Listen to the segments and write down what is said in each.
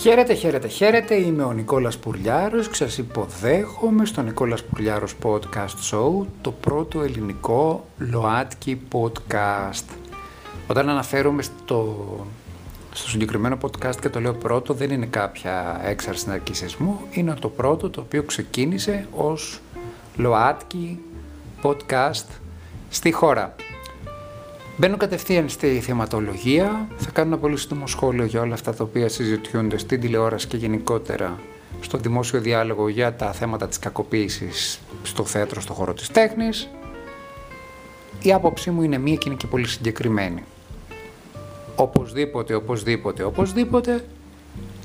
Χαίρετε, χαίρετε, χαίρετε. Είμαι ο Νικόλας Πουρλιάρος και σας υποδέχομαι στο Νικόλας Πουρλιάρος Podcast Show, το πρώτο ελληνικό ΛΟΑΤΚΙ podcast. Όταν αναφέρομαι στο, στο συγκεκριμένο podcast και το λέω πρώτο, δεν είναι κάποια έξαρση ναρκισισμού, είναι το πρώτο το οποίο ξεκίνησε ως ΛΟΑΤΚΙ podcast στη χώρα. Μπαίνω κατευθείαν στη θεματολογία, θα κάνω ένα πολύ σύντομο σχόλιο για όλα αυτά τα οποία συζητιούνται στην τηλεόραση και γενικότερα στο δημόσιο διάλογο για τα θέματα της κακοποίησης στο θέατρο, στο χώρο της τέχνης. Η άποψή μου είναι μία και είναι και πολύ συγκεκριμένη. Οπωσδήποτε, οπωσδήποτε, οπωσδήποτε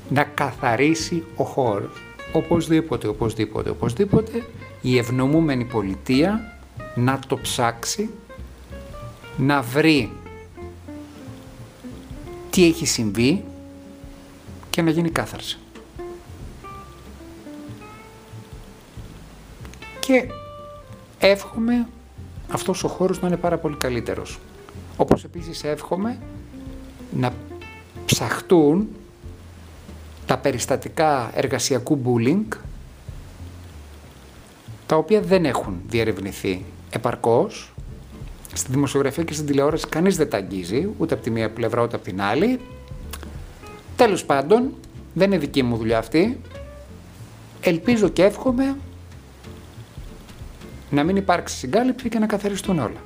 να καθαρίσει ο χώρος. Οπωσδήποτε, οπωσδήποτε, οπωσδήποτε η ευνομούμενη πολιτεία να το ψάξει να βρει τι έχει συμβεί και να γίνει κάθαρση. Και εύχομαι αυτός ο χώρος να είναι πάρα πολύ καλύτερος. Όπως επίσης εύχομαι να ψαχτούν τα περιστατικά εργασιακού bullying τα οποία δεν έχουν διερευνηθεί επαρκώς Στη δημοσιογραφία και στην τηλεόραση κανείς δεν τα αγγίζει, ούτε από τη μία πλευρά ούτε από την άλλη. Τέλος πάντων, δεν είναι δική μου δουλειά αυτή. Ελπίζω και εύχομαι να μην υπάρξει συγκάλυψη και να καθαριστούν όλα.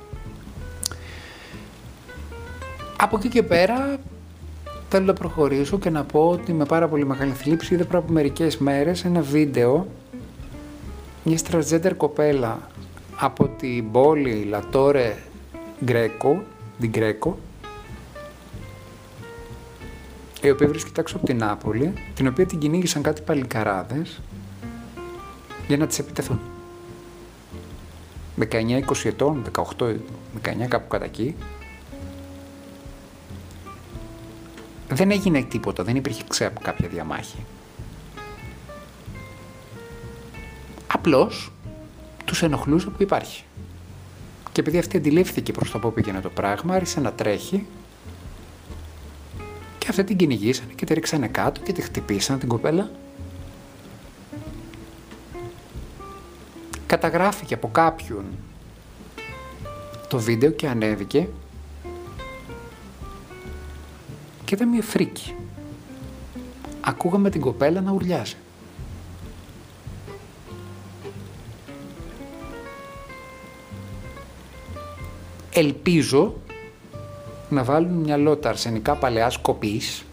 Από εκεί και πέρα θέλω να προχωρήσω και να πω ότι με πάρα πολύ μεγάλη θλίψη είδα πριν από μερικές μέρες ένα βίντεο μιας τραζέντερ κοπέλα από την πόλη Λατόρε Γκρέκο, την Γκρέκο, η οποία βρίσκεται έξω από την Νάπολη, την οποία την κυνήγησαν κάτι παλικαράδες για να τις επιτεθούν. 19-20 ετών, 18, 19 κάπου κατά εκεί. Δεν έγινε τίποτα, δεν υπήρχε ξέ κάποια διαμάχη. Απλώς τους ενοχλούσε που υπάρχει. Και επειδή αυτή αντιλήφθηκε προς το που πήγαινε το πράγμα, άρχισε να τρέχει και αυτή την κυνηγήσανε και τη ρίξανε κάτω και τη χτυπήσαν την κοπέλα. Καταγράφηκε από κάποιον το βίντεο και ανέβηκε και ήταν μια φρίκη. Ακούγαμε την κοπέλα να ουρλιάζει. Ελπίζω να βάλουν μυαλό τα αρσενικά παλαιά κοπής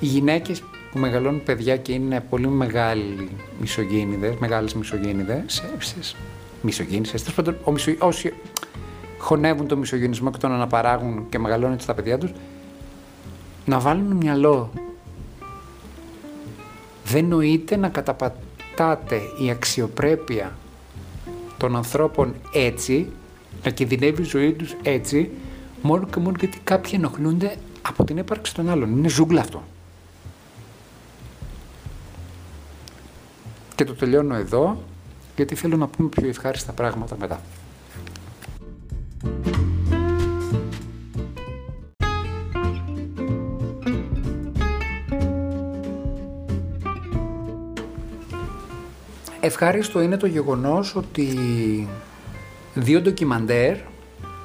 οι γυναίκες που μεγαλώνουν παιδιά και είναι πολύ μεγάλοι μισογίνηδες, μεγάλες μισογίνηδες, μισογίνησες, όσοι χωνεύουν το μισογενισμό και τον αναπαράγουν και μεγαλώνουν τα παιδιά τους, να βάλουν μυαλό. Δεν νοείται να καταπατάτε η αξιοπρέπεια των ανθρώπων έτσι να κινδυνεύει η ζωή τους έτσι, μόνο και μόνο γιατί κάποιοι ενοχλούνται από την έπαρξη των άλλων. Είναι ζούγκλα αυτό. Και το τελειώνω εδώ, γιατί θέλω να πούμε πιο ευχάριστα πράγματα μετά. Ευχάριστο είναι το γεγονός ότι δύο ντοκιμαντέρ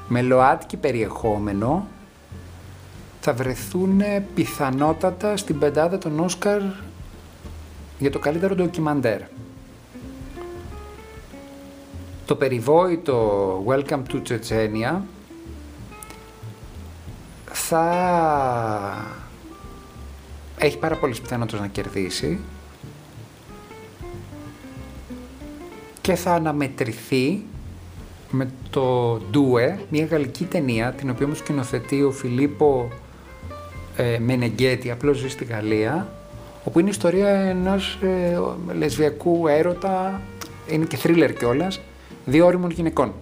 με ΛΟΑΤΚΙ περιεχόμενο θα βρεθούν πιθανότατα στην πεντάδα των Όσκαρ για το καλύτερο ντοκιμαντέρ. Το περιβόητο Welcome to Chechnya θα έχει πάρα πολλές πιθανότητες να κερδίσει και θα αναμετρηθεί με το Ντούε, μια γαλλική ταινία, την οποία όμως σκηνοθετεί ο Φιλίππο ε, Μενεγκέτη, απλώς ζει στη Γαλλία, όπου είναι η ιστορία ενός ε, λεσβιακού έρωτα, είναι και θρίλερ κιόλας, δύο όριμων γυναικών.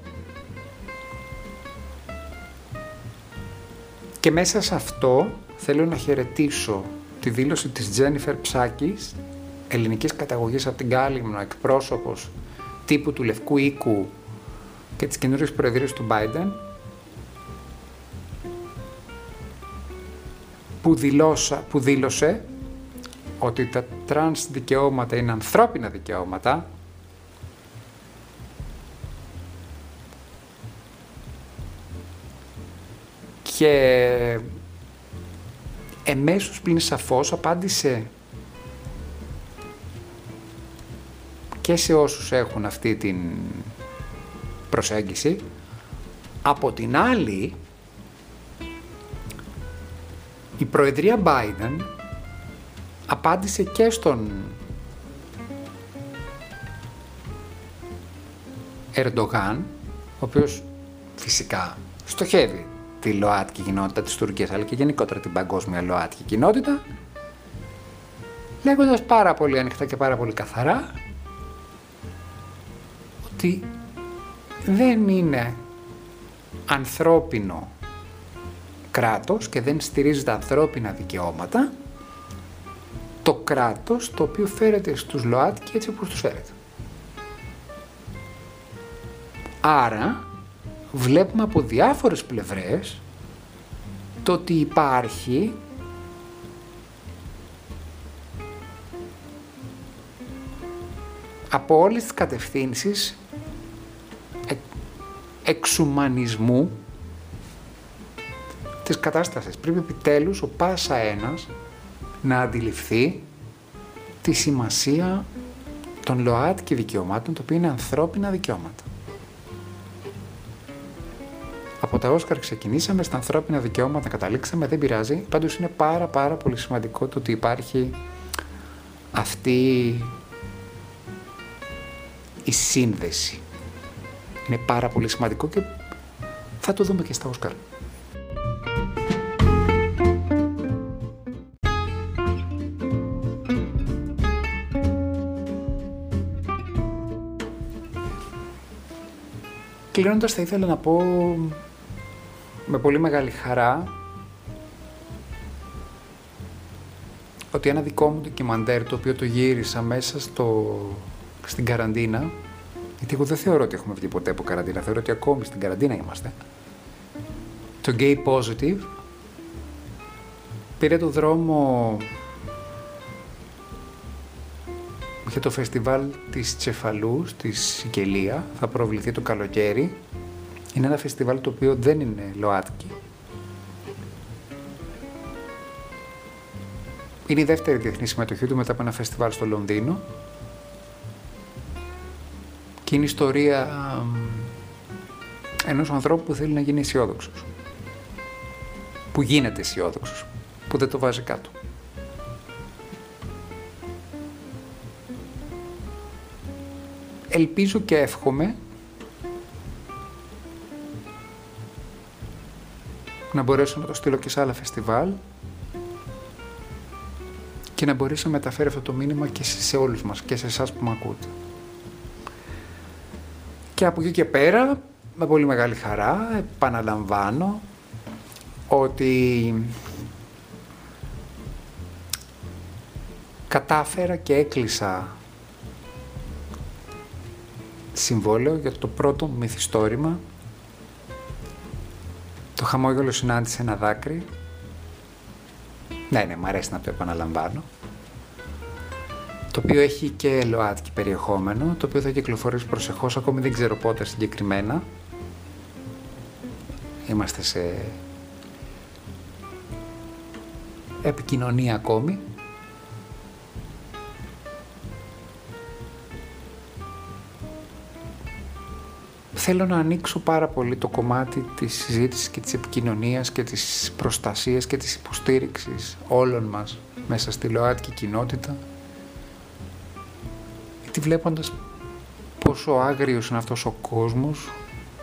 Και μέσα σε αυτό θέλω να χαιρετήσω τη δήλωση της Τζένιφερ Ψάκι, ελληνικής καταγωγής από την Κάλυμνο, εκπρόσωπος τύπου του Λευκού Οίκου και τις καινούριες προεδρίας του Biden που, δηλώσα, που δήλωσε ότι τα τρανς δικαιώματα είναι ανθρώπινα δικαιώματα, και εμέσως πλην σαφώς απάντησε και σε όσους έχουν αυτή την προσέγγιση. Από την άλλη, η Προεδρία Biden απάντησε και στον Ερντογάν, ο οποίος φυσικά στοχεύει τη ΛΟΑΤΚΙ κοινότητα της Τουρκίας αλλά και γενικότερα την παγκόσμια ΛΟΑΤΚΙ κοινότητα λέγοντας πάρα πολύ ανοιχτά και πάρα πολύ καθαρά ότι δεν είναι ανθρώπινο κράτος και δεν στηρίζει τα ανθρώπινα δικαιώματα το κράτος το οποίο φέρεται στους ΛΟΑΤΚΙ έτσι όπως τους φέρεται. Άρα βλέπουμε από διάφορες πλευρές το ότι υπάρχει από όλες τις κατευθύνσεις ε, εξουμανισμού της κατάστασης. Πρέπει επιτέλους ο πάσα ένας να αντιληφθεί τη σημασία των ΛΟΑΤ και δικαιωμάτων, το οποίο είναι ανθρώπινα δικαιώματα. Από τα Όσκαρ ξεκινήσαμε, στα ανθρώπινα δικαιώματα καταλήξαμε, δεν πειράζει. Πάντως είναι πάρα πάρα πολύ σημαντικό το ότι υπάρχει αυτή η σύνδεση. Είναι πάρα πολύ σημαντικό και θα το δούμε και στα Όσκαρ. Κλείνοντας θα ήθελα να πω με πολύ μεγάλη χαρά ότι ένα δικό μου ντοκιμαντέρ το οποίο το γύρισα μέσα στο, στην καραντίνα γιατί εγώ δεν θεωρώ ότι έχουμε βγει ποτέ από καραντίνα, θεωρώ ότι ακόμη στην καραντίνα είμαστε. Το Gay Positive πήρε το δρόμο για το φεστιβάλ της Τσεφαλού στη Σικελία, θα προβληθεί το καλοκαίρι είναι ένα φεστιβάλ το οποίο δεν είναι ΛΟΑΤΚΙ. Είναι η δεύτερη διεθνή συμμετοχή του μετά από ένα φεστιβάλ στο Λονδίνο. Και είναι η ιστορία ενός ανθρώπου που θέλει να γίνει αισιόδοξος. Που γίνεται αισιόδοξος. Που δεν το βάζει κάτω. Ελπίζω και εύχομαι να μπορέσω να το στείλω και σε άλλα φεστιβάλ και να μπορέσω να μεταφέρει αυτό το μήνυμα και σε όλους μας και σε εσάς που με ακούτε. Και από εκεί και πέρα, με πολύ μεγάλη χαρά, επαναλαμβάνω ότι κατάφερα και έκλεισα συμβόλαιο για το πρώτο μυθιστόρημα το χαμόγελο συνάντησε ένα δάκρυ. Ναι, ναι, μου αρέσει να το επαναλαμβάνω. Το οποίο έχει και ΛΟΑΤΚΙ περιεχόμενο, το οποίο θα κυκλοφορήσει προσεχώς, ακόμη δεν ξέρω πότε συγκεκριμένα. Είμαστε σε επικοινωνία ακόμη. θέλω να ανοίξω πάρα πολύ το κομμάτι της συζήτησης και της επικοινωνίας και της προστασίας και της υποστήριξης όλων μας μέσα στη ΛΟΑΤΚΙ κοινότητα γιατί βλέποντας πόσο άγριος είναι αυτός ο κόσμος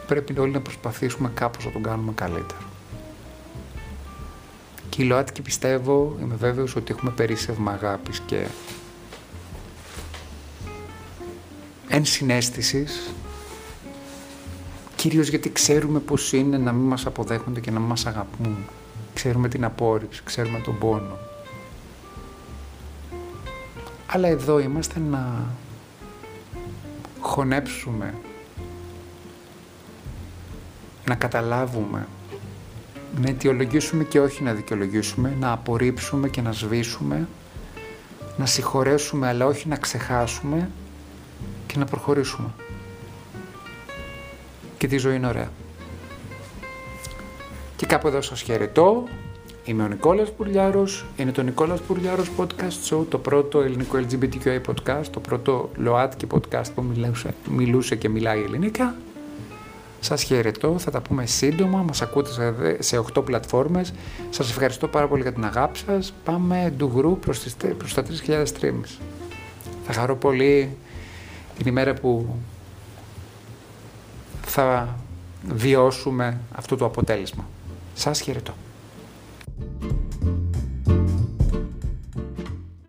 πρέπει όλοι να προσπαθήσουμε κάπως να τον κάνουμε καλύτερο. Και η ΛΟΑΤΚΙ πιστεύω, είμαι βέβαιος ότι έχουμε περίσσευμα αγάπης και ενσυναίσθησης Κυρίως γιατί ξέρουμε πώς είναι να μην μας αποδέχονται και να μην μας αγαπούν. Ξέρουμε την απόρριψη, ξέρουμε τον πόνο. Αλλά εδώ είμαστε να χωνέψουμε, να καταλάβουμε, να αιτιολογήσουμε και όχι να δικαιολογήσουμε, να απορρίψουμε και να σβήσουμε να συγχωρέσουμε αλλά όχι να ξεχάσουμε και να προχωρήσουμε. Και τη ζωή είναι ωραία. Και κάπου εδώ σας χαιρετώ. Είμαι ο Νικόλας Πουρλιάρος. Είναι το Νικόλας Πουρλιάρος Podcast Show, το πρώτο ελληνικό LGBTQI podcast, το πρώτο ΛΟΑΤΚΙ podcast που μιλούσε, μιλούσε και μιλάει ελληνικά. Σας χαιρετώ, θα τα πούμε σύντομα, μας ακούτε σε 8 πλατφόρμες. Σας ευχαριστώ πάρα πολύ για την αγάπη σας. Πάμε ντουγρού προς, τις, προς τα 3.000 streams. Θα χαρώ πολύ την ημέρα που θα βιώσουμε αυτό το αποτέλεσμα. Σας χαιρετώ. you